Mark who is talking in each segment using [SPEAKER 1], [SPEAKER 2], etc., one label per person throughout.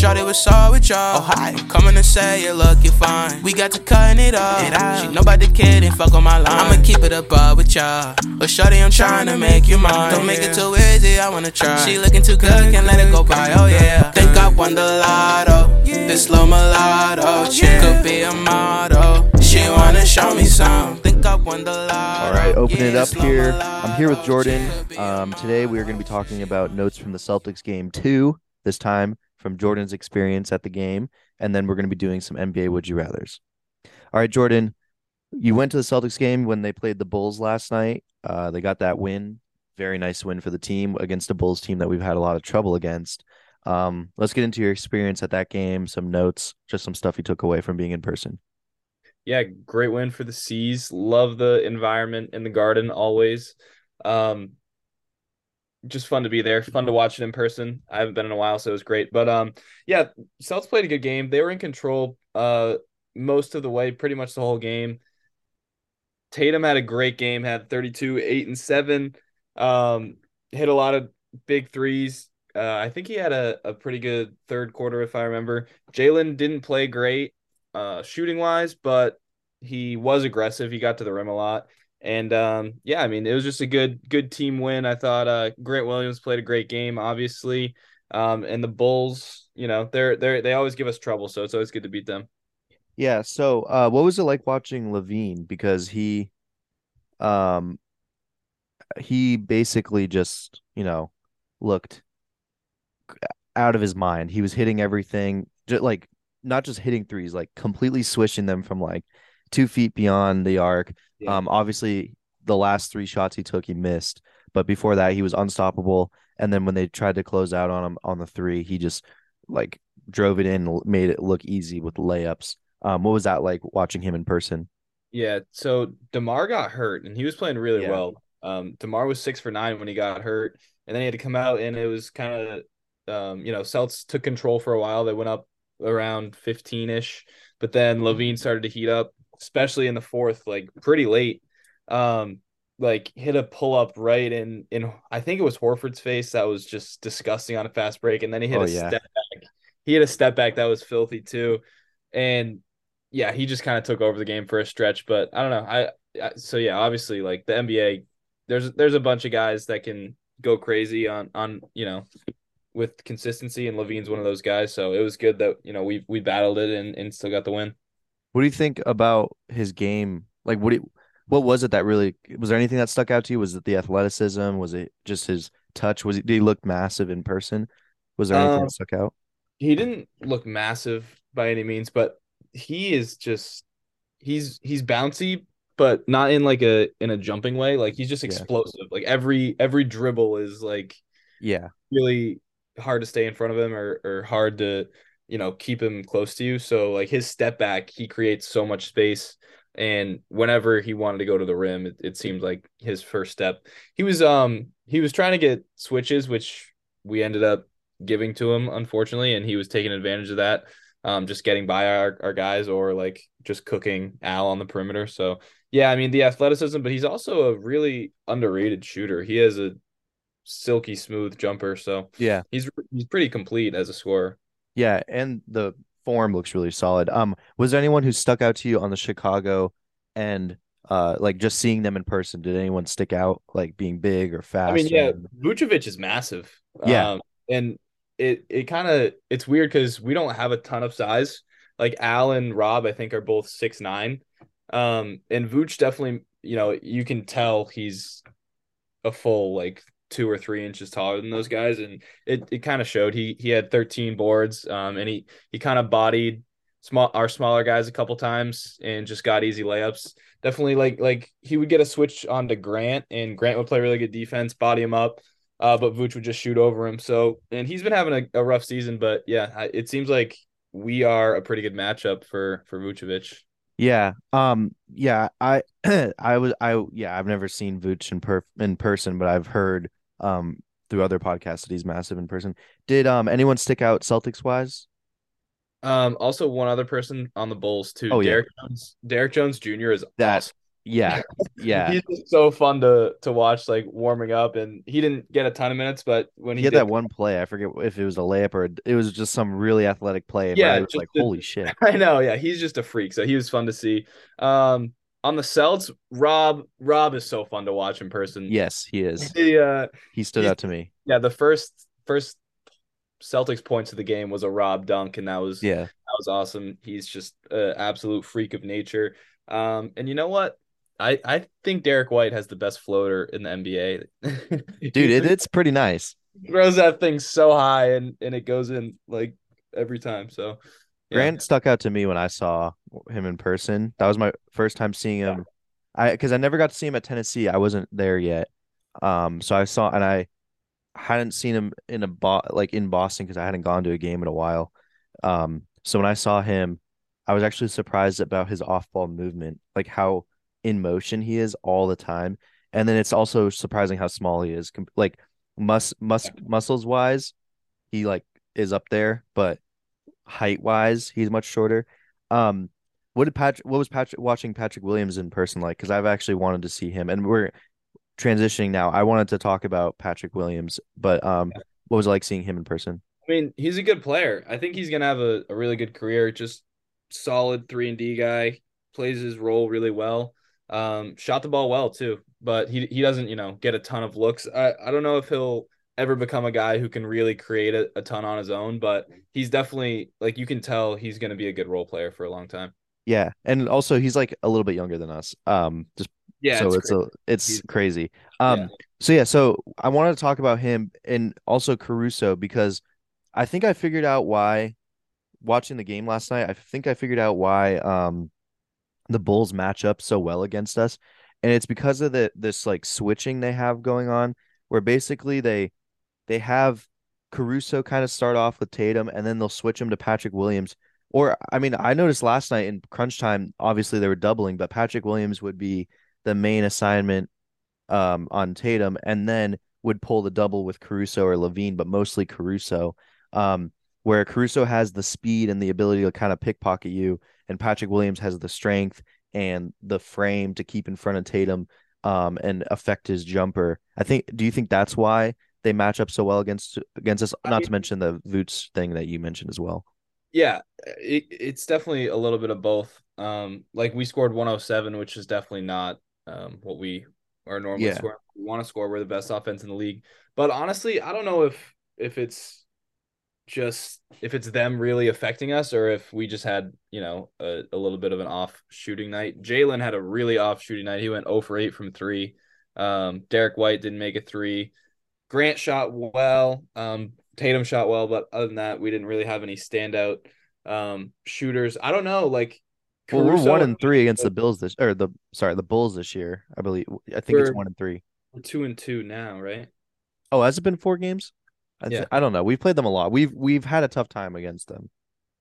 [SPEAKER 1] Shorty was all with y'all. Oh, hi. Coming to say you look, you fine. We got to cutting it off. It out. She know about the kid and fuck on my line. I'ma keep it above with y'all. But Shorty, I'm trying to make you mine. Don't make it too easy, I wanna try. She looking too good, can't let it go by. Oh yeah. Think I won the lotto. This slow mulatto. She could be a model. She wanna show me some. Think I won the lotto.
[SPEAKER 2] All right, open it up here. I'm here with Jordan.
[SPEAKER 1] She could be a
[SPEAKER 2] Um, today we are going to be talking about notes from the Celtics game two. This time from Jordan's experience at the game, and then we're going to be doing some NBA Would You Rather's. All right, Jordan, you went to the Celtics game when they played the Bulls last night. Uh, they got that win. Very nice win for the team against a Bulls team that we've had a lot of trouble against. Um, let's get into your experience at that game, some notes, just some stuff you took away from being in person.
[SPEAKER 3] yeah, great win for the C's. Love the environment in the garden always. Um, just fun to be there. Fun to watch it in person. I haven't been in a while, so it was great. But um, yeah, Celtics played a good game. They were in control uh most of the way, pretty much the whole game. Tatum had a great game, had 32, 8, and 7. Um, hit a lot of big threes. Uh, I think he had a, a pretty good third quarter, if I remember. Jalen didn't play great uh shooting wise, but he was aggressive. He got to the rim a lot. And um yeah, I mean, it was just a good good team win. I thought uh Grant Williams played a great game, obviously. Um and the Bulls, you know, they're they're they always give us trouble, so it's always good to beat them.
[SPEAKER 2] Yeah, so uh what was it like watching LaVine because he um he basically just, you know, looked out of his mind. He was hitting everything, just like not just hitting threes, like completely swishing them from like two feet beyond the arc.
[SPEAKER 3] Yeah.
[SPEAKER 2] Um obviously the last three shots he took he missed, but before that he was unstoppable. And then when they tried to close out on him on the three, he just like drove it in, made it look easy with layups. Um, what was that like watching him in person?
[SPEAKER 3] Yeah, so DeMar got hurt and he was playing really
[SPEAKER 2] Yeah.
[SPEAKER 3] well. Um, DeMar was six for nine when he got hurt, and then he had to come out and it was kind of um, you know, Celts took control for a while. They went up around 15-ish, but then LaVine started to heat up, especially in the fourth, like pretty late. Um, like hit a pull up right in in I think it was Horford's face that was just disgusting on a fast break, and then he hit
[SPEAKER 2] Oh,
[SPEAKER 3] a
[SPEAKER 2] yeah.
[SPEAKER 3] step back. He hit a step back that was filthy too, and yeah, he just kind of took over the game for a stretch. But I don't know. I, I so yeah, obviously like the NBA, there's there's a bunch of guys that can go crazy on on you know with consistency, and LaVine's one of those guys. So it was good that you know we we battled it and and still got the win.
[SPEAKER 2] What do you think about his game? Like, what do you, what was it that really was there anything that stuck out to you? Was it the athleticism? Was it just his touch? Was he did he look massive in person? Was there anything
[SPEAKER 3] Um,
[SPEAKER 2] that stuck out?
[SPEAKER 3] He didn't look massive by any means, but he is just he's he's bouncy, but not in like a in a jumping way. Like he's just
[SPEAKER 2] Yeah.
[SPEAKER 3] explosive. Like every every dribble is like
[SPEAKER 2] Yeah,
[SPEAKER 3] really hard to stay in front of him or or hard to you know keep him close to you. So like his step back, he creates so much space. And whenever he wanted to go to the rim, it, it seemed like his first step. He was um he was trying to get switches, which we ended up giving to him, unfortunately, and he was taking advantage of that. Um, just getting by our, our guys or like just cooking Al on the perimeter. So yeah, I mean the athleticism, but he's also a really underrated shooter. He has a silky smooth jumper, so
[SPEAKER 2] yeah,
[SPEAKER 3] he's he's pretty complete as a scorer.
[SPEAKER 2] Yeah. And the form looks really solid. Um, was there anyone who stuck out to you on the Chicago and uh, like just seeing them in person? Did anyone stick out, like being big or fast?
[SPEAKER 3] I mean, yeah,
[SPEAKER 2] anything?
[SPEAKER 3] Vucevic is massive.
[SPEAKER 2] Yeah.
[SPEAKER 3] Um, and it it kind of it's weird because we don't have a ton of size. Like Al and Rob, I think are both six nine. Um, and Vooch definitely, you know, you can tell he's a full like two or three inches taller than those guys, and it it kind of showed. He he had 13 boards, um, and he he kind of bodied small our smaller guys a couple times and just got easy layups. Definitely like like he would get a switch onto Grant, and Grant would play really good defense, body him up. Uh, but Vooch would just shoot over him. So, and he's been having a, a rough season, but yeah, it seems like we are a pretty good matchup for for Vucevic.
[SPEAKER 2] Yeah. Um. Yeah. I. I was. I. Yeah. I've never seen Vooch in per in person, but I've heard um through other podcasts that he's massive in person. Did um anyone stick out Celtics wise?
[SPEAKER 3] Um, also one other person on the Bulls too.
[SPEAKER 2] Oh, yeah.
[SPEAKER 3] Derrick Jones. Derrick Jones Jr. is
[SPEAKER 2] That-
[SPEAKER 3] awesome.
[SPEAKER 2] Yeah, yeah.
[SPEAKER 3] He's just so fun to to watch, like warming up, and he didn't get a ton of minutes, but when
[SPEAKER 2] he
[SPEAKER 3] he,
[SPEAKER 2] had
[SPEAKER 3] did,
[SPEAKER 2] that one play. I forget if it was a layup or it was just some really athletic play.
[SPEAKER 3] Yeah,
[SPEAKER 2] Riley was like,
[SPEAKER 3] the-
[SPEAKER 2] "Holy shit!"
[SPEAKER 3] I know, yeah, he's just a freak, so he was fun to see. Um, on the Celts, Rob Rob is so fun to watch in person.
[SPEAKER 2] Yes, he is.
[SPEAKER 3] He, uh,
[SPEAKER 2] He stood out to me.
[SPEAKER 3] yeah, the first first Celtics points of the game was a Rob dunk, and that was
[SPEAKER 2] Yeah,
[SPEAKER 3] that was awesome. He's just an absolute freak of nature. Um, and you know what? I I think Derrick White has the best floater in the NBA.
[SPEAKER 2] dude, it, it's pretty nice.
[SPEAKER 3] throws that thing so high and and it goes in like every time. So yeah.
[SPEAKER 2] Grant stuck out to me when I saw him in person. That was my first time seeing him. I because I never got to see him at Tennessee. I wasn't there yet. Um, so I saw and I hadn't seen him in a bo- like in Boston because I hadn't gone to a game in a while. Um, so when I saw him, I was actually surprised about his off-ball movement, like how in motion he is all the time. And then it's also surprising how small he is. Like mus mus muscles wise, he like is up there, but height wise, he's much shorter. Um, what did Patrick? What was Patrick watching Patrick Williams in person like? Because I've actually wanted to see him, and we're transitioning now. I wanted to talk about Patrick Williams, but um, what was it like seeing him in person?
[SPEAKER 3] I mean, he's a good player. I think he's gonna have a, a really good career. Just solid three and D guy, plays his role really well. Um, shot the ball well too, but he he doesn't, you know, get a ton of looks. I, I don't know if he'll ever become a guy who can really create a, a ton on his own, but he's definitely like you can tell he's gonna be a good role player for a long time.
[SPEAKER 2] Yeah, and also he's like a little bit younger than us. Um, just
[SPEAKER 3] Yeah,
[SPEAKER 2] so
[SPEAKER 3] it's
[SPEAKER 2] it's,
[SPEAKER 3] crazy.
[SPEAKER 2] a it's
[SPEAKER 3] He's-
[SPEAKER 2] crazy. Um,
[SPEAKER 3] Yeah.
[SPEAKER 2] so yeah, so I wanted to talk about him and also Caruso because I think I figured out why watching the game last night. I think I figured out why um the Bulls match up so well against us, and it's because of the this like switching they have going on, where basically they they have Caruso kind of start off with Tatum, and then they'll switch him to Patrick Williams. Or I mean, I noticed last night in crunch time, obviously they were doubling, but Patrick Williams would be the main assignment um on Tatum, and then would pull the double with Caruso or LaVine, but mostly Caruso. Um, where Caruso has the speed and the ability to kind of pickpocket you, and Patrick Williams has the strength and the frame to keep in front of Tatum um and affect his jumper. I think do you think that's why they match up so well against against us?
[SPEAKER 3] I
[SPEAKER 2] Not
[SPEAKER 3] mean-
[SPEAKER 2] to mention the Vooch thing that you mentioned as well.
[SPEAKER 3] Yeah, it, it's definitely a little bit of both. Um, like we scored 107, which is definitely not um what we are normally
[SPEAKER 2] Yeah.
[SPEAKER 3] scoring. We want to score. We're the best offense in the league. But honestly, I don't know if if it's just if it's them really affecting us or if we just had you know a, a little bit of an off shooting night. Jalen had a really off shooting night. He went 0 for 8 from three. Um, Derrick White didn't make a three. Grant shot well. Um, Tatum shot well, but other than that, we didn't really have any standout um shooters. I don't know, like
[SPEAKER 2] Well, we're one and three against the Bills this or the sorry the Bulls this year. I believe I think it's one and three.
[SPEAKER 3] we're two and two now, right?
[SPEAKER 2] Oh, has it been four games? I, th-
[SPEAKER 3] Yeah.
[SPEAKER 2] I don't know. We've played them a lot. We've we've had a tough time against them.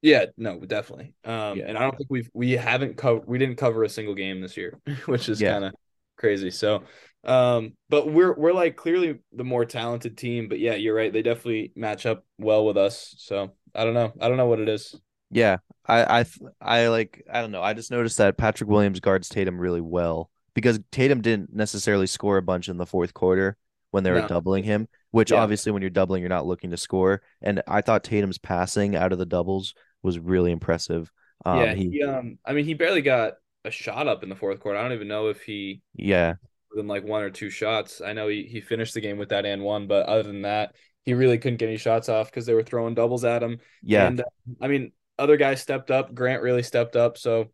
[SPEAKER 3] Yeah, no, definitely. Um,
[SPEAKER 2] Yeah.
[SPEAKER 3] and I don't think we've we haven't covered we didn't cover a single game this year, which is
[SPEAKER 2] Yeah.
[SPEAKER 3] kind of crazy. So, um, but we're we're like clearly the more talented team. But yeah, you're right. They definitely match up well with us. So I don't know. I don't know what it is.
[SPEAKER 2] Yeah, I I I like I don't know. I just noticed that Patrick Williams guards Tatum really well because Tatum didn't necessarily score a bunch in the fourth quarter when they were
[SPEAKER 3] No.
[SPEAKER 2] doubling him, which
[SPEAKER 3] Yeah.
[SPEAKER 2] obviously when you're doubling you're not looking to score. And I thought Tatum's passing out of the doubles was really impressive. Um,
[SPEAKER 3] yeah,
[SPEAKER 2] he,
[SPEAKER 3] he, um, I mean, he barely got a shot up in the fourth quarter. I don't even know if he
[SPEAKER 2] yeah,
[SPEAKER 3] than like one or two shots. I know he, he finished the game with that and one, but other than that, he really couldn't get any shots off because they were throwing doubles at him.
[SPEAKER 2] yeah,
[SPEAKER 3] And uh, I mean, other guys stepped up. Grant really stepped up. So,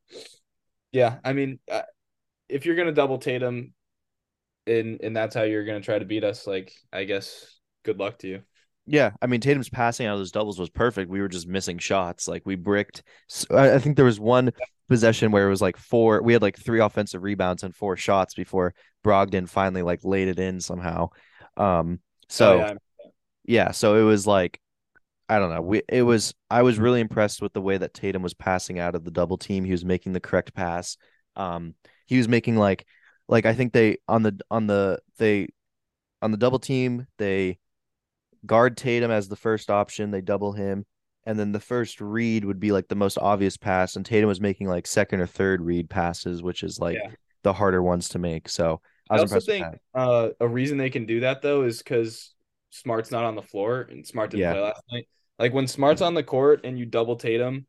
[SPEAKER 3] yeah, I mean, uh, if you're gonna double Tatum, and and that's how you're gonna try to beat us, like I guess good luck to you.
[SPEAKER 2] yeah. I mean Tatum's passing out of those doubles was perfect. We were just missing shots. Like we bricked. I think there was one possession where it was like four. We had like three offensive rebounds and four shots before Brogdon finally like laid it in somehow. Um, so
[SPEAKER 3] Oh, yeah.
[SPEAKER 2] yeah, so it was like I don't know. We it was I was really impressed with the way that Tatum was passing out of the double team. He was making the correct pass. Um he was making like like I think they on the on the they on the double team, they guard Tatum as the first option, they double him, and then the first read would be like the most obvious pass and Tatum was making like second or third read passes, which is like
[SPEAKER 3] Yeah.
[SPEAKER 2] the harder ones to make. So I
[SPEAKER 3] I, also think uh, a reason they can do that though is because Smart's not on the floor and Smart didn't
[SPEAKER 2] Yeah.
[SPEAKER 3] play last night. Like when Smart's on the court and you double Tatum,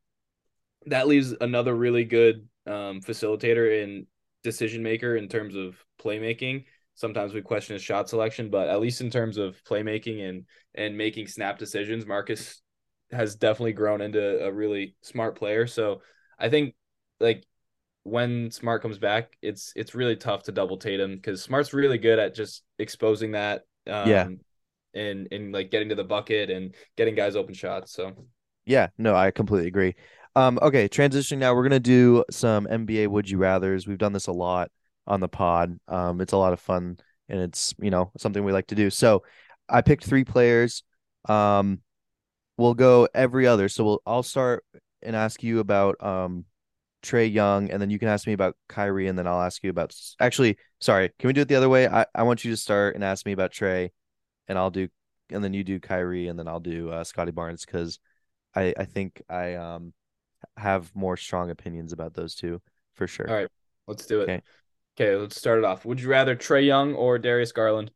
[SPEAKER 3] that leaves another really good um, facilitator and decision maker in terms of playmaking. Sometimes we question his shot selection, but at least in terms of playmaking and and making snap decisions, Marcus has definitely grown into a really smart player. So I think like when Smart comes back, it's it's really tough to double Tatum because Smart's really good at just exposing that. Um,
[SPEAKER 2] Yeah.
[SPEAKER 3] And and like getting to the bucket and getting guys open shots. So
[SPEAKER 2] Yeah, no, I completely agree. Um, okay, transitioning now, we're gonna do some NBA Would You Rather's. We've done this a lot on the pod. Um, it's a lot of fun and it's, you know, something we like to do. So I picked three players. Um, we'll go every other. So we'll I'll start and ask you about um Trae Young, and then you can ask me about Kyrie, and then I'll ask you about actually, sorry, can we do it the other way? I, I want you to start and ask me about Trae, and I'll do and then you do Kyrie, and then I'll do uh, Scottie Barnes because I I think I um have more strong opinions about those two for sure.
[SPEAKER 3] all right, let's do it.
[SPEAKER 2] Okay.
[SPEAKER 3] Okay, let's start it off. Would you rather Trae Young or Darius Garland?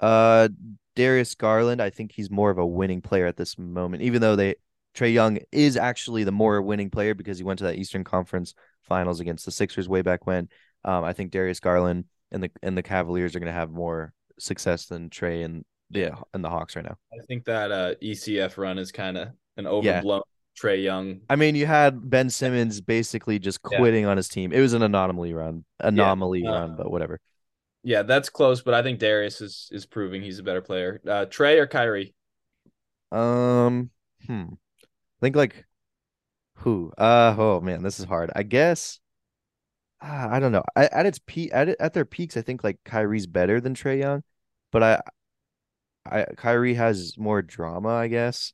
[SPEAKER 2] Uh, Darius Garland, I think he's more of a winning player at this moment, even though they Trae Young is actually the more winning player because he went to that Eastern Conference Finals against the Sixers way back when. Um, I think Darius Garland and the and the Cavaliers are going to have more success than Trae and the and the Hawks right now.
[SPEAKER 3] I think that uh, ECF run is kind of an overblown Trae Young.
[SPEAKER 2] I mean, you had Ben Simmons basically just
[SPEAKER 3] Yeah.
[SPEAKER 2] quitting on his team. It was an anomaly run, anomaly
[SPEAKER 3] uh,
[SPEAKER 2] run, but whatever.
[SPEAKER 3] Yeah, that's close, but I think Darius is is proving he's a better player. Uh, Trae or Kyrie?
[SPEAKER 2] Um, hmm. I think like who? Uh, oh man, this is hard. I guess. ah, I don't know. At, at its peak, at at their peaks, I think like Kyrie's better than Trae Young, but I, I Kyrie has more drama, I guess.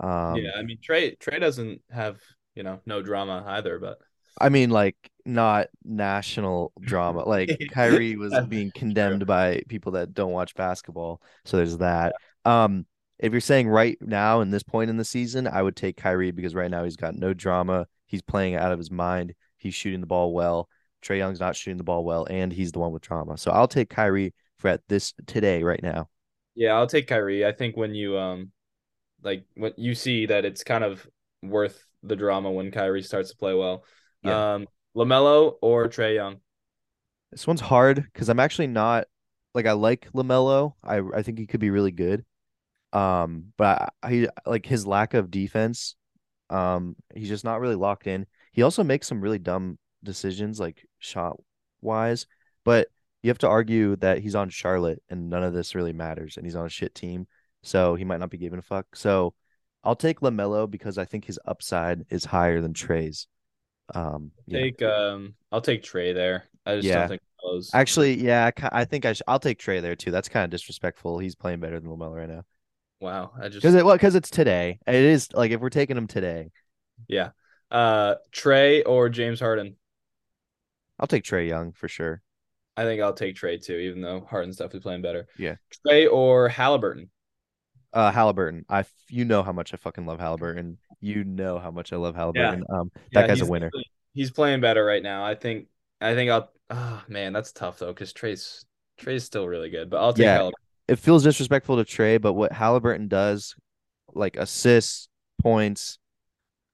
[SPEAKER 2] Um,
[SPEAKER 3] yeah, I mean Trae Trae doesn't have you know no drama either, but
[SPEAKER 2] I mean like not national drama. Like Kyrie was being condemned by people that don't watch basketball, so there's that. Um, if you're saying right now in this point in the season, I would take Kyrie because right now he's got no drama. He's playing out of his mind. He's shooting the ball well. Trae Young's not shooting the ball well, and he's the one with drama. So I'll take Kyrie for at this today, right now.
[SPEAKER 3] yeah, I'll take Kyrie. I think when you um like when you see that it's kind of worth the drama when Kyrie starts to play well.
[SPEAKER 2] Yeah.
[SPEAKER 3] Um, Lamelo or Trae Young?
[SPEAKER 2] This one's hard because I'm actually not like I like Lamelo. I I think he could be really good. Um, but he like his lack of defense. Um, he's just not really locked in. He also makes some really dumb decisions, like shot wise. But you have to argue that he's on Charlotte and none of this really matters, and he's on a shit team, so he might not be giving a fuck. So I'll take Lamelo because I think his upside is higher than Trae's. Um, yeah.
[SPEAKER 3] Take um, I'll take Trae there. I just
[SPEAKER 2] Yeah.
[SPEAKER 3] don't think Lamelo's
[SPEAKER 2] Actually, yeah, I, I think I sh- I'll take Trae there too. That's kind of disrespectful. He's playing better than Lamelo right now.
[SPEAKER 3] Wow, I just
[SPEAKER 2] Because it well, because it's today. It is like if we're taking them today,
[SPEAKER 3] yeah. Uh, Trae or James Harden?
[SPEAKER 2] I'll take Trae Young for sure.
[SPEAKER 3] I think I'll take Trae too, even though Harden's definitely playing better.
[SPEAKER 2] Yeah.
[SPEAKER 3] Trae or Halliburton?
[SPEAKER 2] Uh, Halliburton. I f- you know how much I fucking love Halliburton. You know how much I love Halliburton. Um, that
[SPEAKER 3] Yeah,
[SPEAKER 2] guy's a winner.
[SPEAKER 3] He's playing better right now. I think. I think I'll. Oh man, that's tough though, because Trae's Trae's still really good. But I'll take
[SPEAKER 2] Yeah.
[SPEAKER 3] Halliburton.
[SPEAKER 2] It feels disrespectful to Trae, but what Halliburton does, like assists, points.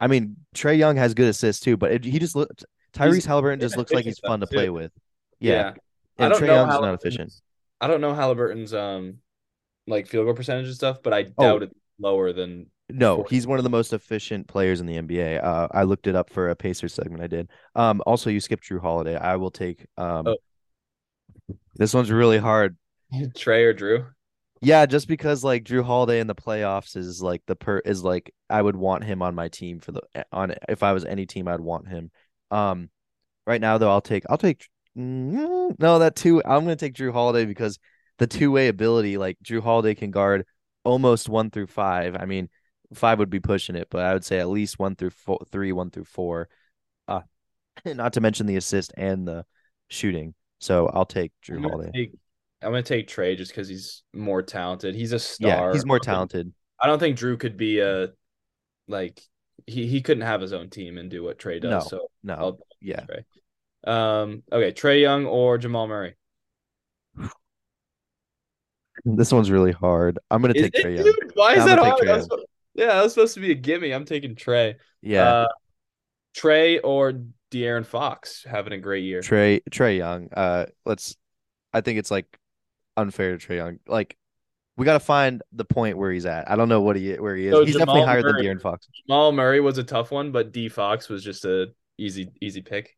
[SPEAKER 2] I mean, Trae Young has good assists too, but it, he just look. Tyrese Halliburton just looks like he's fun to play
[SPEAKER 3] too.
[SPEAKER 2] with. Yeah,
[SPEAKER 3] I
[SPEAKER 2] and
[SPEAKER 3] don't
[SPEAKER 2] Trae
[SPEAKER 3] know
[SPEAKER 2] Young's not efficient.
[SPEAKER 3] I don't know Halliburton's um like field goal percentage and stuff, but I
[SPEAKER 2] Oh.
[SPEAKER 3] doubt it's lower than
[SPEAKER 2] No,
[SPEAKER 3] for-
[SPEAKER 2] he's one of the most efficient players in the NBA. Uh, I looked it up for a Pacers segment I did. Um, also you skipped Jrue Holiday. I will take um
[SPEAKER 3] Oh.
[SPEAKER 2] this one's really hard.
[SPEAKER 3] Trae or Jrue.
[SPEAKER 2] Yeah, just because like Jrue Holiday in the playoffs is like the per is like I would want him on my team for the on if I was any team I'd want him. Um right now though I'll take I'll take mm, no that two I'm gonna take Jrue Holiday because the two way ability like Jrue Holiday can guard almost one through five. I mean five would be pushing it, but I would say at least one through four, three, one through four. Uh not to mention the assist and the shooting. So I'll take Jrue
[SPEAKER 3] I'm
[SPEAKER 2] Holiday.
[SPEAKER 3] take, I'm gonna take Trae just because he's more talented. He's a star.
[SPEAKER 2] Yeah, he's more
[SPEAKER 3] I don't think-
[SPEAKER 2] talented.
[SPEAKER 3] I don't think Jrue could be a like he he couldn't have his own team and do what Trae does.
[SPEAKER 2] No.
[SPEAKER 3] So
[SPEAKER 2] No,
[SPEAKER 3] I'll
[SPEAKER 2] yeah.
[SPEAKER 3] Trae. Um, okay, Trae Young or Jamal Murray.
[SPEAKER 2] This one's really hard. I'm gonna take
[SPEAKER 3] it,
[SPEAKER 2] Trae Young.
[SPEAKER 3] dude? Why is that hard?
[SPEAKER 2] Trae
[SPEAKER 3] That supposed- yeah, that was supposed to be a gimme. I'm taking Trae.
[SPEAKER 2] Yeah,
[SPEAKER 3] Uh, Trae or De'Aaron Fox having a great year.
[SPEAKER 2] Trae Trae Young. Uh, let's. I think it's like unfair to Trae Young. Like, we got to find the point where he's at. I don't know what he where he is.
[SPEAKER 3] So
[SPEAKER 2] he's definitely higher
[SPEAKER 3] Murray-
[SPEAKER 2] than De'Aaron Fox.
[SPEAKER 3] Jamal Murray was a tough one, but D Fox was just a easy easy pick.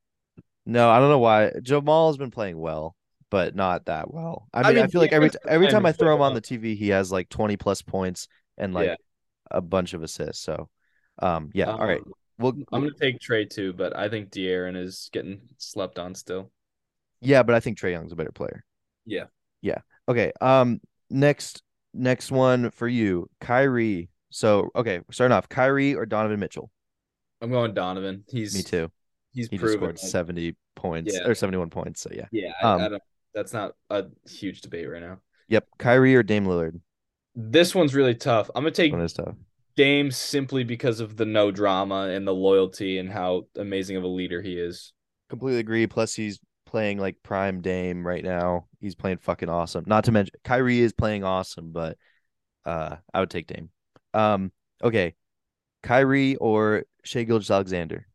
[SPEAKER 2] No, I don't know why. Jamal has been playing well, but not that well. I
[SPEAKER 3] I
[SPEAKER 2] mean, I, feel like every every time I throw him on the TV, he has like 20 plus points and like
[SPEAKER 3] Yeah.
[SPEAKER 2] a bunch of assists. So, um, yeah. all right.
[SPEAKER 3] Um,
[SPEAKER 2] Well,
[SPEAKER 3] I'm gonna take Trae too, but I think De'Aaron is getting slept on still.
[SPEAKER 2] yeah, but I think Trae Young's a better player.
[SPEAKER 3] Yeah.
[SPEAKER 2] Yeah. Okay. Um. Next. Next one for you, Kyrie. So okay, starting off, Kyrie or Donovan Mitchell.
[SPEAKER 3] I'm going Donovan. He's
[SPEAKER 2] Me too.
[SPEAKER 3] He's
[SPEAKER 2] He
[SPEAKER 3] proven.
[SPEAKER 2] scored
[SPEAKER 3] like-
[SPEAKER 2] 70 points
[SPEAKER 3] Yeah.
[SPEAKER 2] or 71 points. So yeah.
[SPEAKER 3] yeah, I,
[SPEAKER 2] Um,
[SPEAKER 3] I. That's not a huge debate right now.
[SPEAKER 2] Yep. Kyrie or Dame Lillard.
[SPEAKER 3] This one's really tough. I'm gonna take
[SPEAKER 2] One is tough.
[SPEAKER 3] Dame simply because of the no drama and the loyalty and how amazing of a leader he is.
[SPEAKER 2] Completely agree. Plus, he's playing like prime Dame right now. He's playing fucking awesome. Not to mention Kyrie is playing awesome, but uh, I would take Dame. Um, okay, Kyrie or Shai Gilgeous-Alexander.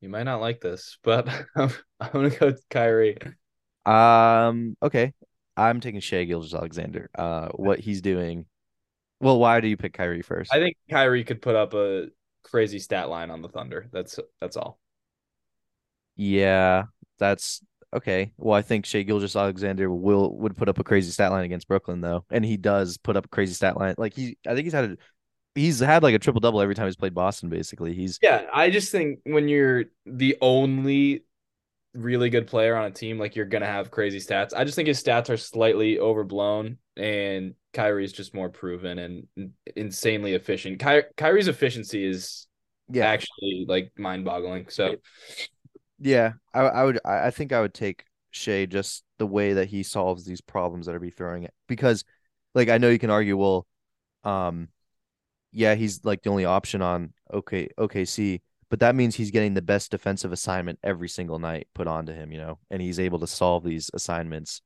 [SPEAKER 3] You might not like this, but I'm, I'm gonna go with Kyrie.
[SPEAKER 2] Um, okay, I'm taking Shai Gilgeous-Alexander. Uh, what he's doing. Well, why do you pick Kyrie first?
[SPEAKER 3] I think Kyrie could put up a crazy stat line on the Thunder. That's that's all.
[SPEAKER 2] Yeah, that's okay. Well, I think Shai Gilgeous-Alexander will would put up a crazy stat line against Brooklyn though, and he does put up a crazy stat line. Like he, I think he's had a, he's had like a triple double every time he's played Boston. Basically, he's
[SPEAKER 3] Yeah, I just think when you're the only really good player on a team, like you're gonna have crazy stats. I just think his stats are slightly overblown, and Kyrie's just more proven and insanely efficient. Ky- Kyrie's efficiency is
[SPEAKER 2] yeah,
[SPEAKER 3] actually like mind-boggling. So
[SPEAKER 2] yeah. I I would I think I would take Shai just the way that he solves these problems that are be throwing it because, like, I know you can argue, well, um, yeah, he's like the only option on OK OKC, but that means he's getting the best defensive assignment every single night put onto him, you know, and he's able to solve these assignments.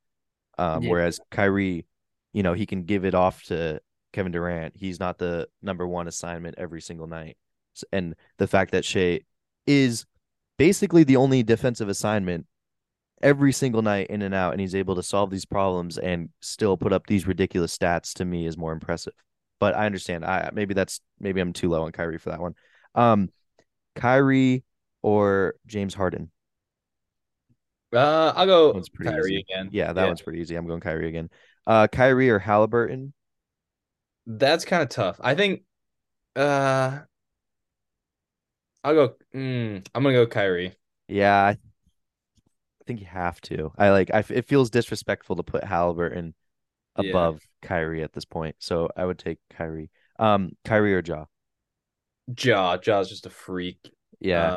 [SPEAKER 2] Um,
[SPEAKER 3] Yeah.
[SPEAKER 2] whereas Kyrie, you know, he can give it off to Kevin Durant. He's not the number one assignment every single night. And the fact that Shai is basically the only defensive assignment every single night in and out, and he's able to solve these problems and still put up these ridiculous stats to me is more impressive. But I understand. I maybe that's maybe I'm too low on Kyrie for that one. Um, Kyrie or James Harden.
[SPEAKER 3] uh, I'll go
[SPEAKER 2] One's pretty
[SPEAKER 3] Kyrie
[SPEAKER 2] easy.
[SPEAKER 3] again.
[SPEAKER 2] Yeah, that one's pretty easy. I'm going Kyrie again. Uh, Kyrie or Halliburton.
[SPEAKER 3] That's kind of tough. I think. Uh, I'll go. Mm, I'm gonna go Kyrie.
[SPEAKER 2] Yeah, I I think you have to. I like. I f- it feels disrespectful to put Halliburton
[SPEAKER 3] Yeah.
[SPEAKER 2] above Kyrie at this point. So I would take Kyrie. Um, Kyrie or Ja.
[SPEAKER 3] Ja. Ja's just a freak.
[SPEAKER 2] Yeah,
[SPEAKER 3] Uh,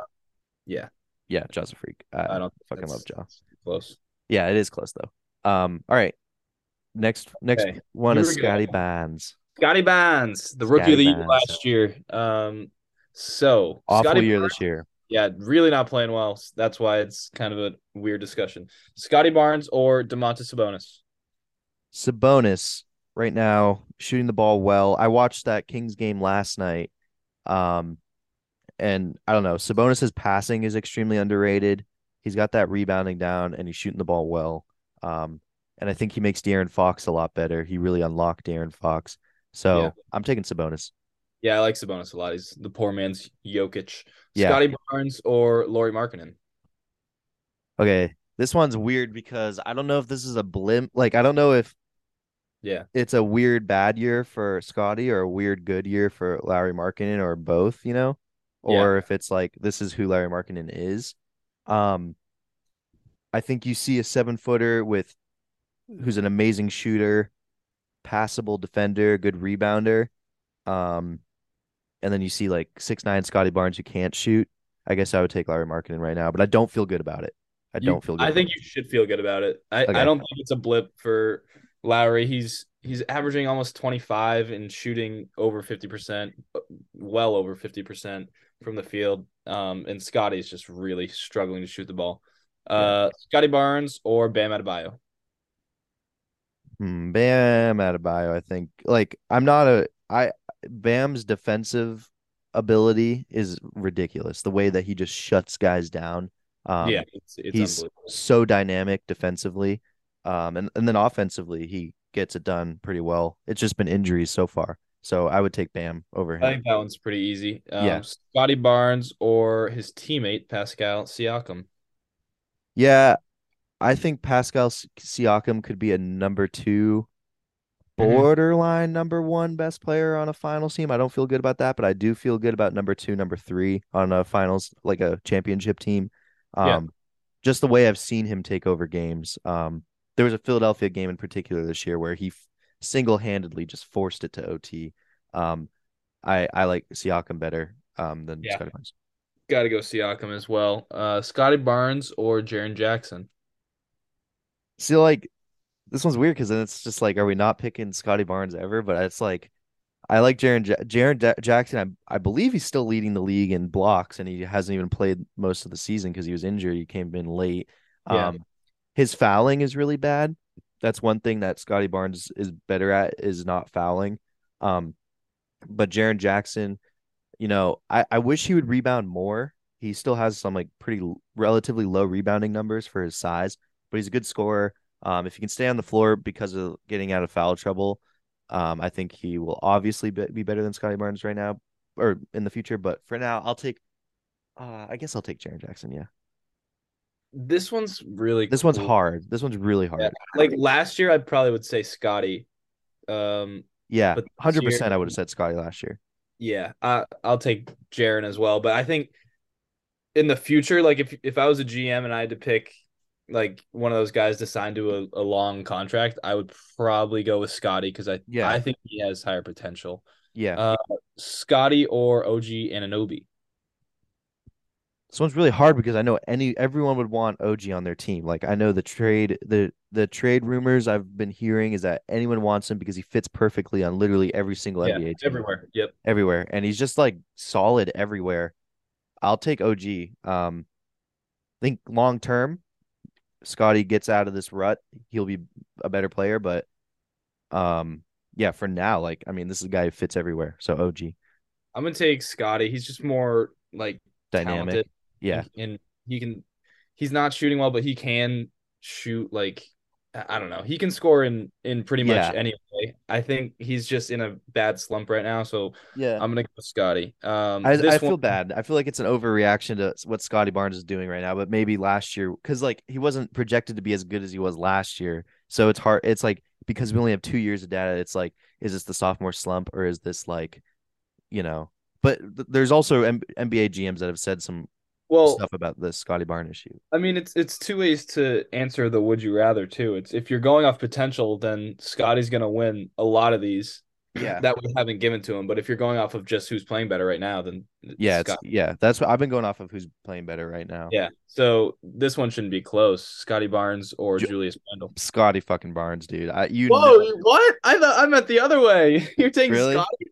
[SPEAKER 3] yeah.
[SPEAKER 2] yeah, Ja's a freak. I,
[SPEAKER 3] I don't
[SPEAKER 2] fucking love
[SPEAKER 3] Jaw.
[SPEAKER 2] Ja.
[SPEAKER 3] Close.
[SPEAKER 2] Yeah, it is close though. Um, all right. Next, next
[SPEAKER 3] Okay,
[SPEAKER 2] one
[SPEAKER 3] here
[SPEAKER 2] is. Scottie Barnes.
[SPEAKER 3] Scottie Barnes, the rookie of the year
[SPEAKER 2] Barnes.
[SPEAKER 3] last year. Um, so
[SPEAKER 2] Awful
[SPEAKER 3] Scottie
[SPEAKER 2] year
[SPEAKER 3] Barnes,
[SPEAKER 2] this year.
[SPEAKER 3] yeah, really not playing well. That's why it's kind of a weird discussion. Scottie Barnes or Domantas Sabonis.
[SPEAKER 2] Sabonis right now shooting the ball well. I watched that Kings game last night. Um, and I don't know. Sabonis's passing is extremely underrated. He's got that rebounding down and he's shooting the ball well. Um, and I think he makes De'Aaron Fox a lot better. He really unlocked De'Aaron Fox. So
[SPEAKER 3] Yeah.
[SPEAKER 2] I'm taking Sabonis.
[SPEAKER 3] Yeah, I like Sabonis a lot. He's the poor man's Jokic.
[SPEAKER 2] Yeah.
[SPEAKER 3] Scottie Barnes or Lauri Markkanen.
[SPEAKER 2] Okay. This one's weird because I don't know if this is a blimp. Like, I don't know if
[SPEAKER 3] Yeah.
[SPEAKER 2] it's a weird bad year for Scottie or a weird good year for Larry Markkanen or both, you know, or if it's like this is who Larry Markkanen is. Um, I think you see a seven footer with who's an amazing shooter, passable defender, good rebounder. Um, and then you see like six nine Scottie Barnes who can't shoot. I guess I would take Larry Markkanen right now, but I don't feel good about it. I
[SPEAKER 3] You-
[SPEAKER 2] don't feel good.
[SPEAKER 3] I think
[SPEAKER 2] it.
[SPEAKER 3] you should feel good about it. I,
[SPEAKER 2] Okay.
[SPEAKER 3] I don't think it's a blip for Lauri. He's he's averaging almost 25 and shooting over 50%, well over 50% from the field. Um, and Scottie's just really struggling to shoot the ball. Uh, Scottie Barnes or Bam Adebayo.
[SPEAKER 2] Hmm, Bam Adebayo, I think. Like I'm not a I Bam's defensive ability is ridiculous. The way that he just shuts guys down. Um,
[SPEAKER 3] yeah, it's, it's
[SPEAKER 2] he's
[SPEAKER 3] unbelievable.
[SPEAKER 2] so dynamic defensively. Um, and, and then offensively, he gets it done pretty well. It's just been injuries so far. So I would take Bam over him.
[SPEAKER 3] I think that one's pretty easy. Um,
[SPEAKER 2] Yeah.
[SPEAKER 3] Scottie Barnes or his teammate Pascal Siakam.
[SPEAKER 2] Yeah, I think Pascal Siakam could be a number two,
[SPEAKER 3] Mhm.
[SPEAKER 2] borderline number one best player on a finals team. I don't feel good about that, but I do feel good about number two, number three on a finals, like a championship team. Um,
[SPEAKER 3] Yeah.
[SPEAKER 2] just the way I've seen him take over games. Um, there was a Philadelphia game in particular this year where he f- single-handedly just forced it to OT. Um, I I like Siakam better um than
[SPEAKER 3] Yeah.
[SPEAKER 2] Scottie Barnes.
[SPEAKER 3] Got to go Siakam as well. Uh, Scottie Barnes or Jaren Jackson.
[SPEAKER 2] See, like this one's weird because then it's just like, are we not picking Scottie Barnes ever? But it's like, I like Jaren ja- Jaren Ja- Jackson. I I believe he's still leading the league in blocks, and he hasn't even played most of the season because he was injured. He came in late.
[SPEAKER 3] Yeah.
[SPEAKER 2] Um, his fouling is really bad. That's one thing that Scottie Barnes is better at is not fouling. Um, but Jaren Jackson, you know, I I wish he would rebound more. He still has some like pretty relatively low rebounding numbers for his size, but he's a good scorer. Um, if he can stay on the floor because of getting out of foul trouble, um, I think he will obviously be, be better than Scottie Barnes right now or in the future. But for now, I'll take. Uh, I guess I'll take Jaren Jackson. Yeah,
[SPEAKER 3] This one's really
[SPEAKER 2] this one's hard. This one's really hard.
[SPEAKER 3] Yeah. Like last year, I probably would say Scottie. Um,
[SPEAKER 2] Yeah, hundred percent. I would have said Scottie last year.
[SPEAKER 3] yeah, I I'll take Jaren as well. But I think in the future, like if if I was a GM and I had to pick like one of those guys to sign to a, a long contract, I would probably go with Scottie because I
[SPEAKER 2] Yeah.
[SPEAKER 3] I think he has higher potential.
[SPEAKER 2] Yeah,
[SPEAKER 3] Uh, Scottie or OG and Anunoby.
[SPEAKER 2] this one's really hard because I know any everyone would want OG on their team. Like I know the trade the the trade rumors I've been hearing is that anyone wants him because he fits perfectly on literally every single
[SPEAKER 3] Yeah,
[SPEAKER 2] NBA team.
[SPEAKER 3] everywhere. Yep.
[SPEAKER 2] everywhere and he's just like solid everywhere. I'll take OG. Um I think long term Scottie gets out of this rut, he'll be a better player, but um yeah, for now like I mean this is a guy who fits everywhere. So OG
[SPEAKER 3] I'm gonna take Scottie. He's just more like
[SPEAKER 2] dynamic.
[SPEAKER 3] talented.
[SPEAKER 2] Yeah.
[SPEAKER 3] and he can. He's not shooting well, but he can shoot. Like I don't know. He can score in in pretty much
[SPEAKER 2] Yeah.
[SPEAKER 3] any way. I think he's just in a bad slump right now. So
[SPEAKER 2] Yeah.
[SPEAKER 3] I'm gonna go with Scottie. Um,
[SPEAKER 2] I, I feel
[SPEAKER 3] one-
[SPEAKER 2] bad. I feel like it's an overreaction to what Scottie Barnes is doing right now, but maybe last year because like he wasn't projected to be as good as he was last year. So it's hard. It's like because we only have two years of data. It's like, is this the sophomore slump or is this like, you know? But th- there's also M- NBA GMs that have said some
[SPEAKER 3] Well,
[SPEAKER 2] stuff about the Scottie Barnes issue.
[SPEAKER 3] I mean, it's it's two ways to answer the would you rather too. It's if you're going off potential, then Scottie's gonna win a lot of these.
[SPEAKER 2] Yeah.
[SPEAKER 3] that we haven't given to him. But if you're going off of just who's playing better right now, then
[SPEAKER 2] Yeah, yeah. That's what I've been going off of. Who's playing better right now?
[SPEAKER 3] Yeah. So this one shouldn't be close. Scottie Barnes or
[SPEAKER 2] Ju-
[SPEAKER 3] Julius Randle.
[SPEAKER 2] Scottie fucking Barnes, dude. I you
[SPEAKER 3] Whoa,
[SPEAKER 2] know,
[SPEAKER 3] what? I thought I meant the other way. You're taking
[SPEAKER 2] Really?
[SPEAKER 3] Scottie.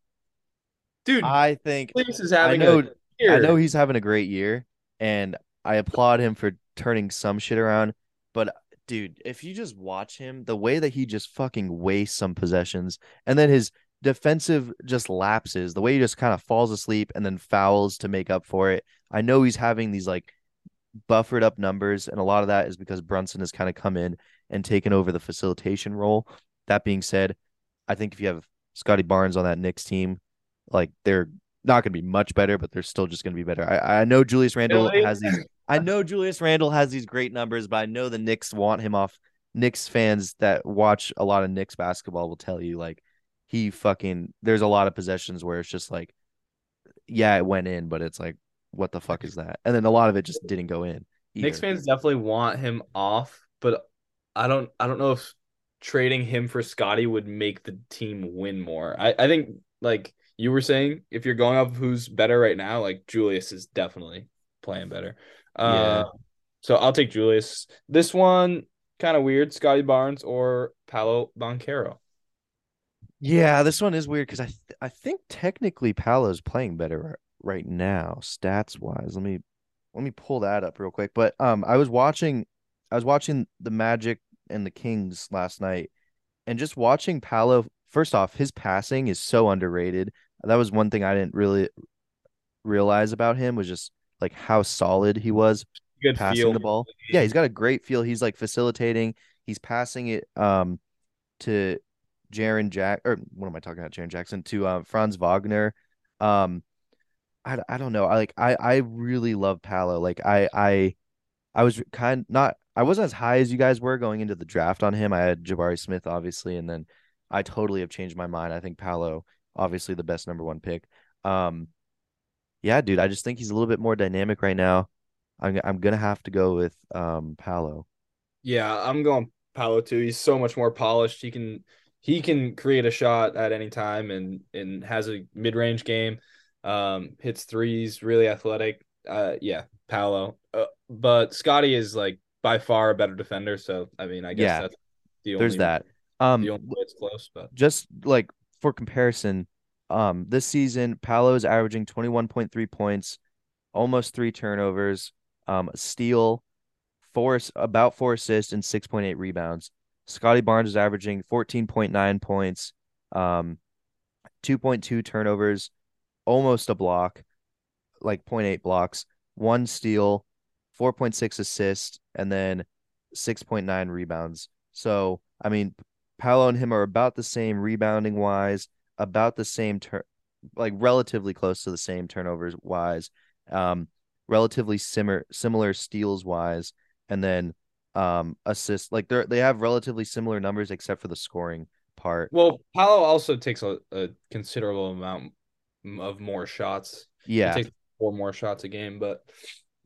[SPEAKER 3] Dude,
[SPEAKER 2] I think
[SPEAKER 3] Julius is having
[SPEAKER 2] know-
[SPEAKER 3] a.
[SPEAKER 2] I know he's having a great year, and I applaud him for turning some shit around. But dude, if you just watch him, the way that he just fucking wastes some possessions, and then his defensive just lapses, the way he just kind of falls asleep and then fouls to make up for it. I know he's having these like buffered up numbers, and a lot of that is because Brunson has kind of come in and taken over the facilitation role. That being said, I think if you have Scottie Barnes on that Knicks team, like they're not going to be much better, but they're still just going to be better. I, I know Julius Randle
[SPEAKER 3] Really?
[SPEAKER 2] has these. I know Julius Randle has these great numbers, but I know the Knicks want him off. Knicks fans that watch a lot of Knicks basketball will tell you like he fucking. There's a lot of possessions where it's just like, yeah, it went in, but it's like, what the fuck is that? And then a lot of it just didn't go in.
[SPEAKER 3] Knicks fans definitely want him off, but I don't I don't know if trading him for Scottie would make the team win more. I, I think like you were saying, if you're going off of who's better right now, like Julius is definitely playing better. Uh, so I'll take Julius. This one kind of weird, Scottie Barnes or Paolo Banchero.
[SPEAKER 2] Yeah, this one is weird because I th- I think technically Paolo's playing better right now, stats wise. Let me let me pull that up real quick. But um, I was watching, I was watching the Magic and the Kings last night, and just watching Paolo. First off, his passing is so underrated. That was one thing I didn't really realize about him was just like how solid he was
[SPEAKER 3] Good
[SPEAKER 2] passing
[SPEAKER 3] feel.
[SPEAKER 2] the ball. Yeah, he's got a great feel. He's like facilitating. He's passing it um to Jaren Jack or what am I talking about? Jaren Jackson to um Franz Wagner. Um I, I don't know. I like I I really love Paolo. Like I I I was kind not I wasn't as high as you guys were going into the draft on him. I had Jabari Smith obviously and then I totally have changed my mind. I think Paolo obviously the best number 1 pick. Um yeah, dude, I just think he's a little bit more dynamic right now. I'm I'm gonna have to go with um Paolo.
[SPEAKER 3] Yeah, I'm going Paolo too. He's so much more polished. He can he can create a shot at any time and and has a mid range game. Um, hits threes, really athletic. Uh, yeah, Paolo. Uh, but Scottie is like by far a better defender. So I mean, I guess
[SPEAKER 2] Yeah,
[SPEAKER 3] that's the
[SPEAKER 2] There's that. Um,
[SPEAKER 3] the only way it's close. But
[SPEAKER 2] just like for comparison, um, this season Paolo is averaging 21.3 points, almost three turnovers, um, a steal, four about four assists and 6.8 rebounds. Scottie Barnes is averaging 14.9 points, um, 2.2 turnovers, almost a block, like 0.8 blocks, one steal, 4.6 assists, and then 6.9 rebounds. So, I mean, Paolo and him are about the same rebounding wise, about the same turn, like relatively close to the same turnovers wise, um, relatively similar similar steals wise, and then um assists like they're they have relatively similar numbers except for the scoring part.
[SPEAKER 3] well, Paolo also takes a, a considerable amount of more shots.
[SPEAKER 2] Yeah.
[SPEAKER 3] He takes four more shots a game, but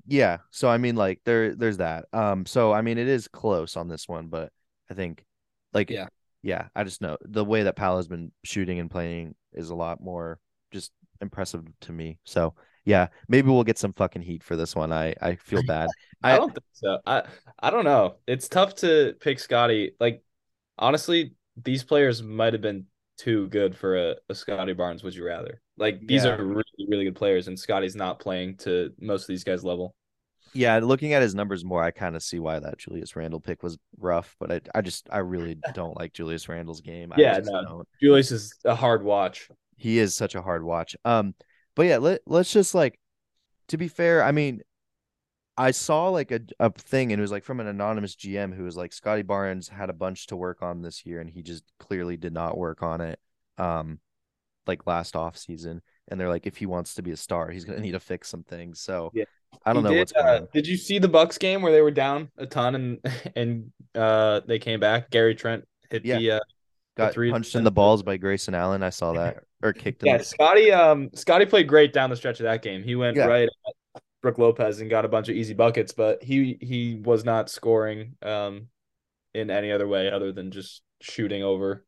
[SPEAKER 2] Yeah. So I mean like there there's that. Um so I mean it is close on this one, but I think like
[SPEAKER 3] Yeah.
[SPEAKER 2] Yeah, I just know the way that Pal has been shooting and playing is a lot more just impressive to me. So yeah, maybe we'll get some fucking heat for this one. I I feel bad.
[SPEAKER 3] I
[SPEAKER 2] I
[SPEAKER 3] don't think so. I I don't know. It's tough to pick Scottie. Like honestly, these players might have been too good for a, a Scottie Barnes. Would you rather? Like these
[SPEAKER 2] Yeah.
[SPEAKER 3] are really really good players, and Scottie's not playing to most of these guys' level.
[SPEAKER 2] Yeah, looking at his numbers more, I kind of see why that Julius Randle pick was rough, but I I just I really don't like Julius Randle's game.
[SPEAKER 3] Yeah, no.
[SPEAKER 2] don't.
[SPEAKER 3] Julius is a hard watch.
[SPEAKER 2] he is such a hard watch. Um, but yeah, let let's just like to be fair, I mean, I saw like a a thing and it was like from an anonymous GM who was like Scottie Barnes had a bunch to work on this year and he just clearly did not work on it. Um, like last off season, and they're like, if he wants to be a star, he's gonna need to fix some things. So
[SPEAKER 3] Yeah.
[SPEAKER 2] I don't
[SPEAKER 3] He
[SPEAKER 2] know
[SPEAKER 3] did,
[SPEAKER 2] what's going
[SPEAKER 3] uh,
[SPEAKER 2] on.
[SPEAKER 3] Did you see the Bucks game where they were down a ton and and uh they came back? Gary Trent hit
[SPEAKER 2] Yeah.
[SPEAKER 3] the uh
[SPEAKER 2] Got
[SPEAKER 3] three-
[SPEAKER 2] punched in the balls by Grayson Allen. I saw that or kicked.
[SPEAKER 3] Yeah, Scottie. Um, Scottie played great down the stretch of that game. He went
[SPEAKER 2] Yeah.
[SPEAKER 3] right at Brook Lopez and got a bunch of easy buckets, but he he was not scoring um in any other way other than just shooting over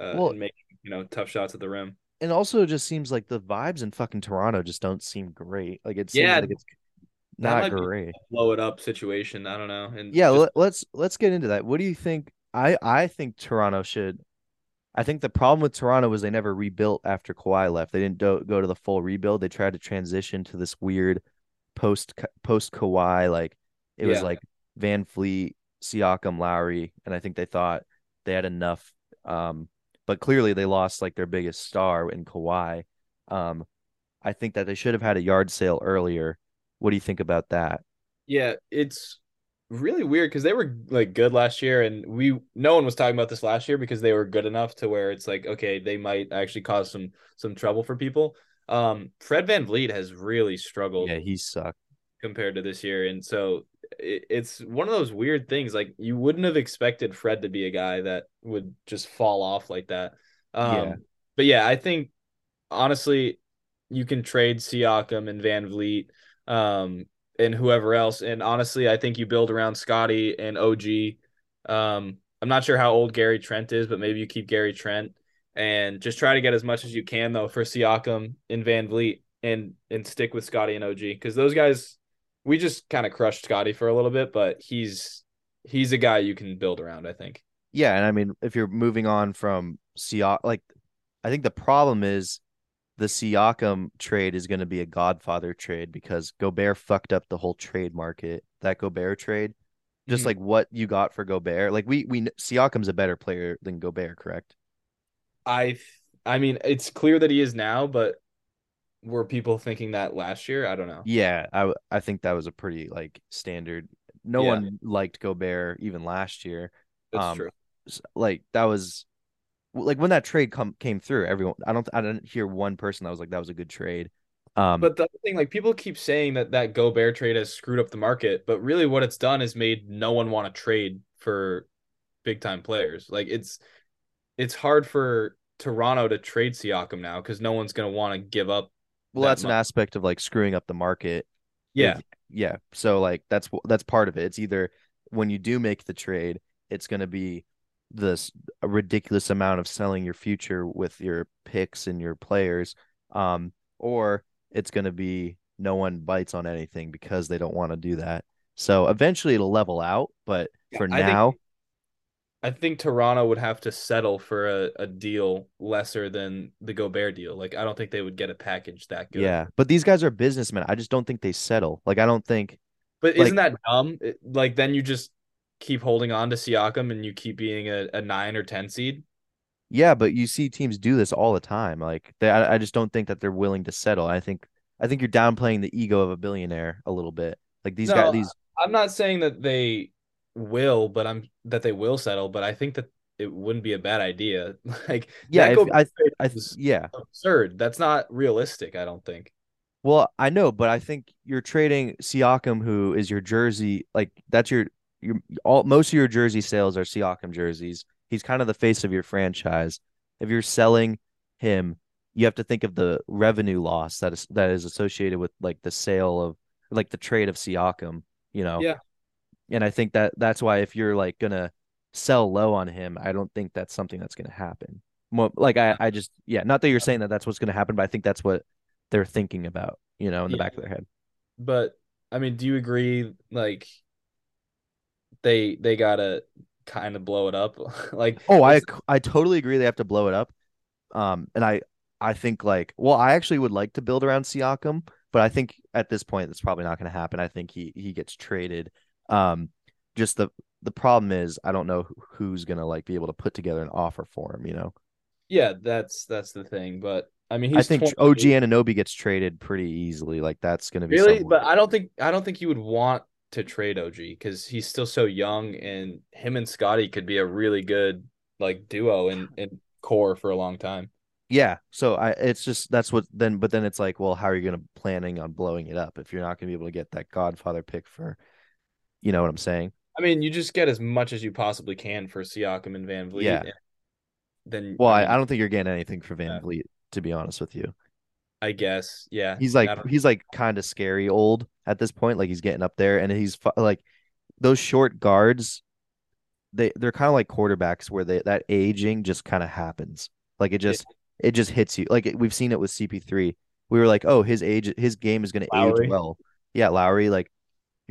[SPEAKER 3] uh,
[SPEAKER 2] Well-
[SPEAKER 3] and making you know tough shots at the rim.
[SPEAKER 2] and also it just seems like the vibes in fucking Toronto just don't seem great. Like it seems
[SPEAKER 3] Yeah,
[SPEAKER 2] like it's not great.
[SPEAKER 3] Blow it up situation. I don't know. And
[SPEAKER 2] Yeah,
[SPEAKER 3] just-
[SPEAKER 2] let, let's let's get into that. What do you think? I I think Toronto should. I think the problem with Toronto was they never rebuilt after Kawhi left. They didn't do, go to the full rebuild. They tried to transition to this weird post post Kawhi like it was like VanVleet, Siakam, Lowry, and I think they thought they had enough. Um, but clearly they lost like their biggest star in Kawhi. Um, I think that they should have had a yard sale earlier. What do you think about that?
[SPEAKER 3] Yeah, it's really weird because they were like good last year, and we no one was talking about this last year because they were good enough to where it's like okay, they might actually cause some some trouble for people. Um, Fred VanVleet has really struggled
[SPEAKER 2] Yeah, he sucked.
[SPEAKER 3] compared to this year, and so it, it's one of those weird things. Like you wouldn't have expected Fred to be a guy that would just fall off like that. Um,
[SPEAKER 2] Yeah.
[SPEAKER 3] but yeah, I think honestly, you can trade Siakam and VanVleet, um, and whoever else. And honestly, I think you build around Scottie and OG. Um, I'm not sure how old Gary Trent is, but maybe you keep Gary Trent and just try to get as much as you can though for Siakam and VanVleet and and stick with Scottie and OG because those guys we just kind of crushed Scottie for a little bit, but he's he's a guy you can build around. I think.
[SPEAKER 2] Yeah, and I mean, if you're moving on from Siak, like, I think the problem is the Siakam trade is going to be a Godfather trade because Gobert fucked up the whole trade market. That Gobert trade, just
[SPEAKER 3] Mhm.
[SPEAKER 2] like what you got for Gobert. Like we we Siakam's a better player than Gobert, correct?
[SPEAKER 3] I I mean, it's clear that he is now, but were people thinking that last year? I don't know.
[SPEAKER 2] Yeah, I I think that was a pretty like standard. No
[SPEAKER 3] Yeah.
[SPEAKER 2] one liked Gobert even last year.
[SPEAKER 3] That's
[SPEAKER 2] um,
[SPEAKER 3] true.
[SPEAKER 2] Like that was like when that trade come came through. Everyone, I don't, I didn't hear one person that was like that was a good trade. Um,
[SPEAKER 3] But the other thing, like people keep saying that that Gobert trade has screwed up the market, but really what it's done is made no one want to trade for big time players. Like it's it's hard for Toronto to trade Siakam now because no one's gonna want to give up.
[SPEAKER 2] well,
[SPEAKER 3] that
[SPEAKER 2] that's an aspect of like screwing up the market.
[SPEAKER 3] Yeah,
[SPEAKER 2] If- yeah. So like that's that's part of it. It's either when you do make the trade, it's going to be this ridiculous amount of selling your future with your picks and your players, um, or it's going to be no one bites on anything because they don't want to do that. So eventually it'll level out, but for
[SPEAKER 3] I think-
[SPEAKER 2] now,
[SPEAKER 3] I think Toronto would have to settle for a, a deal lesser than the Gobert deal. Like I don't think they would get a package that good.
[SPEAKER 2] yeah. But these guys are businessmen. I just don't think they settle. Like I don't think
[SPEAKER 3] But
[SPEAKER 2] Like-
[SPEAKER 3] isn't that dumb? Like then you just keep holding on to Siakam and you keep being a, a nine or ten seed.
[SPEAKER 2] Yeah, but you see teams do this all the time. Like they, I, I just don't think that they're willing to settle. I think, I think you're downplaying the ego of a billionaire a little bit. Like these
[SPEAKER 3] No,
[SPEAKER 2] guys, these
[SPEAKER 3] I'm not saying that they will, but I'm that they will settle. But I think that it wouldn't be a bad idea. Like
[SPEAKER 2] yeah, if, I, I, yeah.
[SPEAKER 3] absurd. That's not realistic. I don't think.
[SPEAKER 2] Well, I know, but I think you're trading Siakam, who is your jersey. Like that's your, your all most of your jersey sales are Siakam jerseys. He's kind of the face of your franchise. If you're selling him, you have to think of the revenue loss that is that is associated with like the sale of like the trade of Siakam. You know.
[SPEAKER 3] Yeah.
[SPEAKER 2] And I think that that's why if you're like gonna sell low on him, I don't think that's something that's gonna happen. More like I, I just yeah, not that you're saying that that's what's gonna happen, but I think that's what they're thinking about, you know, in the
[SPEAKER 3] Yeah.
[SPEAKER 2] back of their head.
[SPEAKER 3] But I mean, do you agree? Like they they gotta kind of blow it up. like
[SPEAKER 2] Oh, I I totally agree they have to blow it up. Um, and I I think like well, I actually would like to build around Siakam, but I think at this point it's probably not going to happen. I think he he gets traded. Um, just the the problem is I don't know who's going to like be able to put together an offer for him. You know,
[SPEAKER 3] yeah, that's that's the thing. But I mean,
[SPEAKER 2] I think
[SPEAKER 3] 28.
[SPEAKER 2] OG Anunoby gets traded pretty easily. Like that's going to be
[SPEAKER 3] Really,
[SPEAKER 2] someone-
[SPEAKER 3] but I don't think I don't think you would want to trade OG because he's still so young, and him and Scottie could be a really good like duo in in core for a long time.
[SPEAKER 2] Yeah, so I it's just that's what then but then it's like, well, how are you gonna planning on blowing it up if you're not gonna be able to get that Godfather pick for you know what I'm saying?
[SPEAKER 3] I mean, you just get as much as you possibly can for Siakam and VanVleet.
[SPEAKER 2] Yeah.
[SPEAKER 3] and Then
[SPEAKER 2] Well,
[SPEAKER 3] I,
[SPEAKER 2] I,
[SPEAKER 3] mean,
[SPEAKER 2] I don't think you're getting anything for Van
[SPEAKER 3] Yeah.
[SPEAKER 2] Vliet, to be honest with you.
[SPEAKER 3] I guess yeah.
[SPEAKER 2] He's like he's like kind of scary old at this point, like he's getting up there and he's like those short guards they they're kind of like quarterbacks where they that aging just kind of happens. Like it just it just hits you. Like it, we've seen it with CP3. We were like, "Oh, his age his game is going to age well." Yeah, Lowry like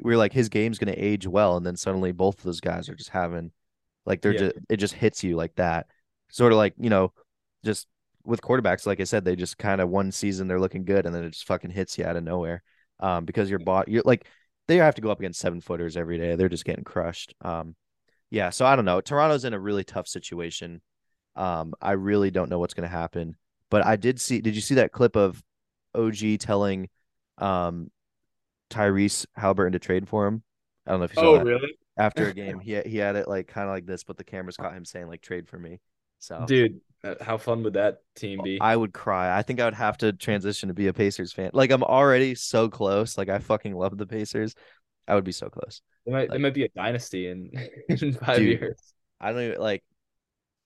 [SPEAKER 2] we were like his game's going to age well and then suddenly both of those guys are just having like they're
[SPEAKER 3] Yeah.
[SPEAKER 2] just it just hits you like that. Sort of like, you know, just with quarterbacks like I said, they just kind of one season they're looking good and then it just fucking hits you out of nowhere. Um because you're bought, you're like they have to go up against seven footers every day. They're just getting crushed. Um yeah, so I don't know. Toronto's in a really tough situation. Um, I really don't know what's going to happen. But I did see. Did you see that clip of OG telling um, Tyrese Halliburton to trade for him? I don't know if you saw
[SPEAKER 3] Oh
[SPEAKER 2] that.
[SPEAKER 3] really,
[SPEAKER 2] After a game, he he had it like kind of like this, but the cameras caught him saying like trade for me. So
[SPEAKER 3] dude? How fun would that team be?
[SPEAKER 2] I would cry. I think I would have to transition to be a Pacers fan. Like I'm already so close. Like I fucking love the Pacers. I would be so close.
[SPEAKER 3] They might
[SPEAKER 2] like-
[SPEAKER 3] might be a dynasty in in five
[SPEAKER 2] Dude.
[SPEAKER 3] years.
[SPEAKER 2] I don't even like.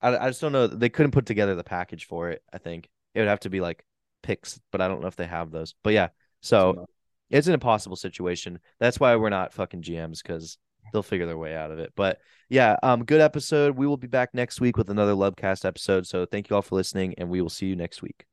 [SPEAKER 2] I I just don't know. They couldn't put together the package for it. I think it would have to be like picks, but I don't know if they have those. But yeah, so it's an impossible situation. That's why we're not fucking GMs because they'll figure their way out of it. But yeah, um, good episode. We will be back next week with another Lubcast episode. So thank you all for listening, and we will see you next week.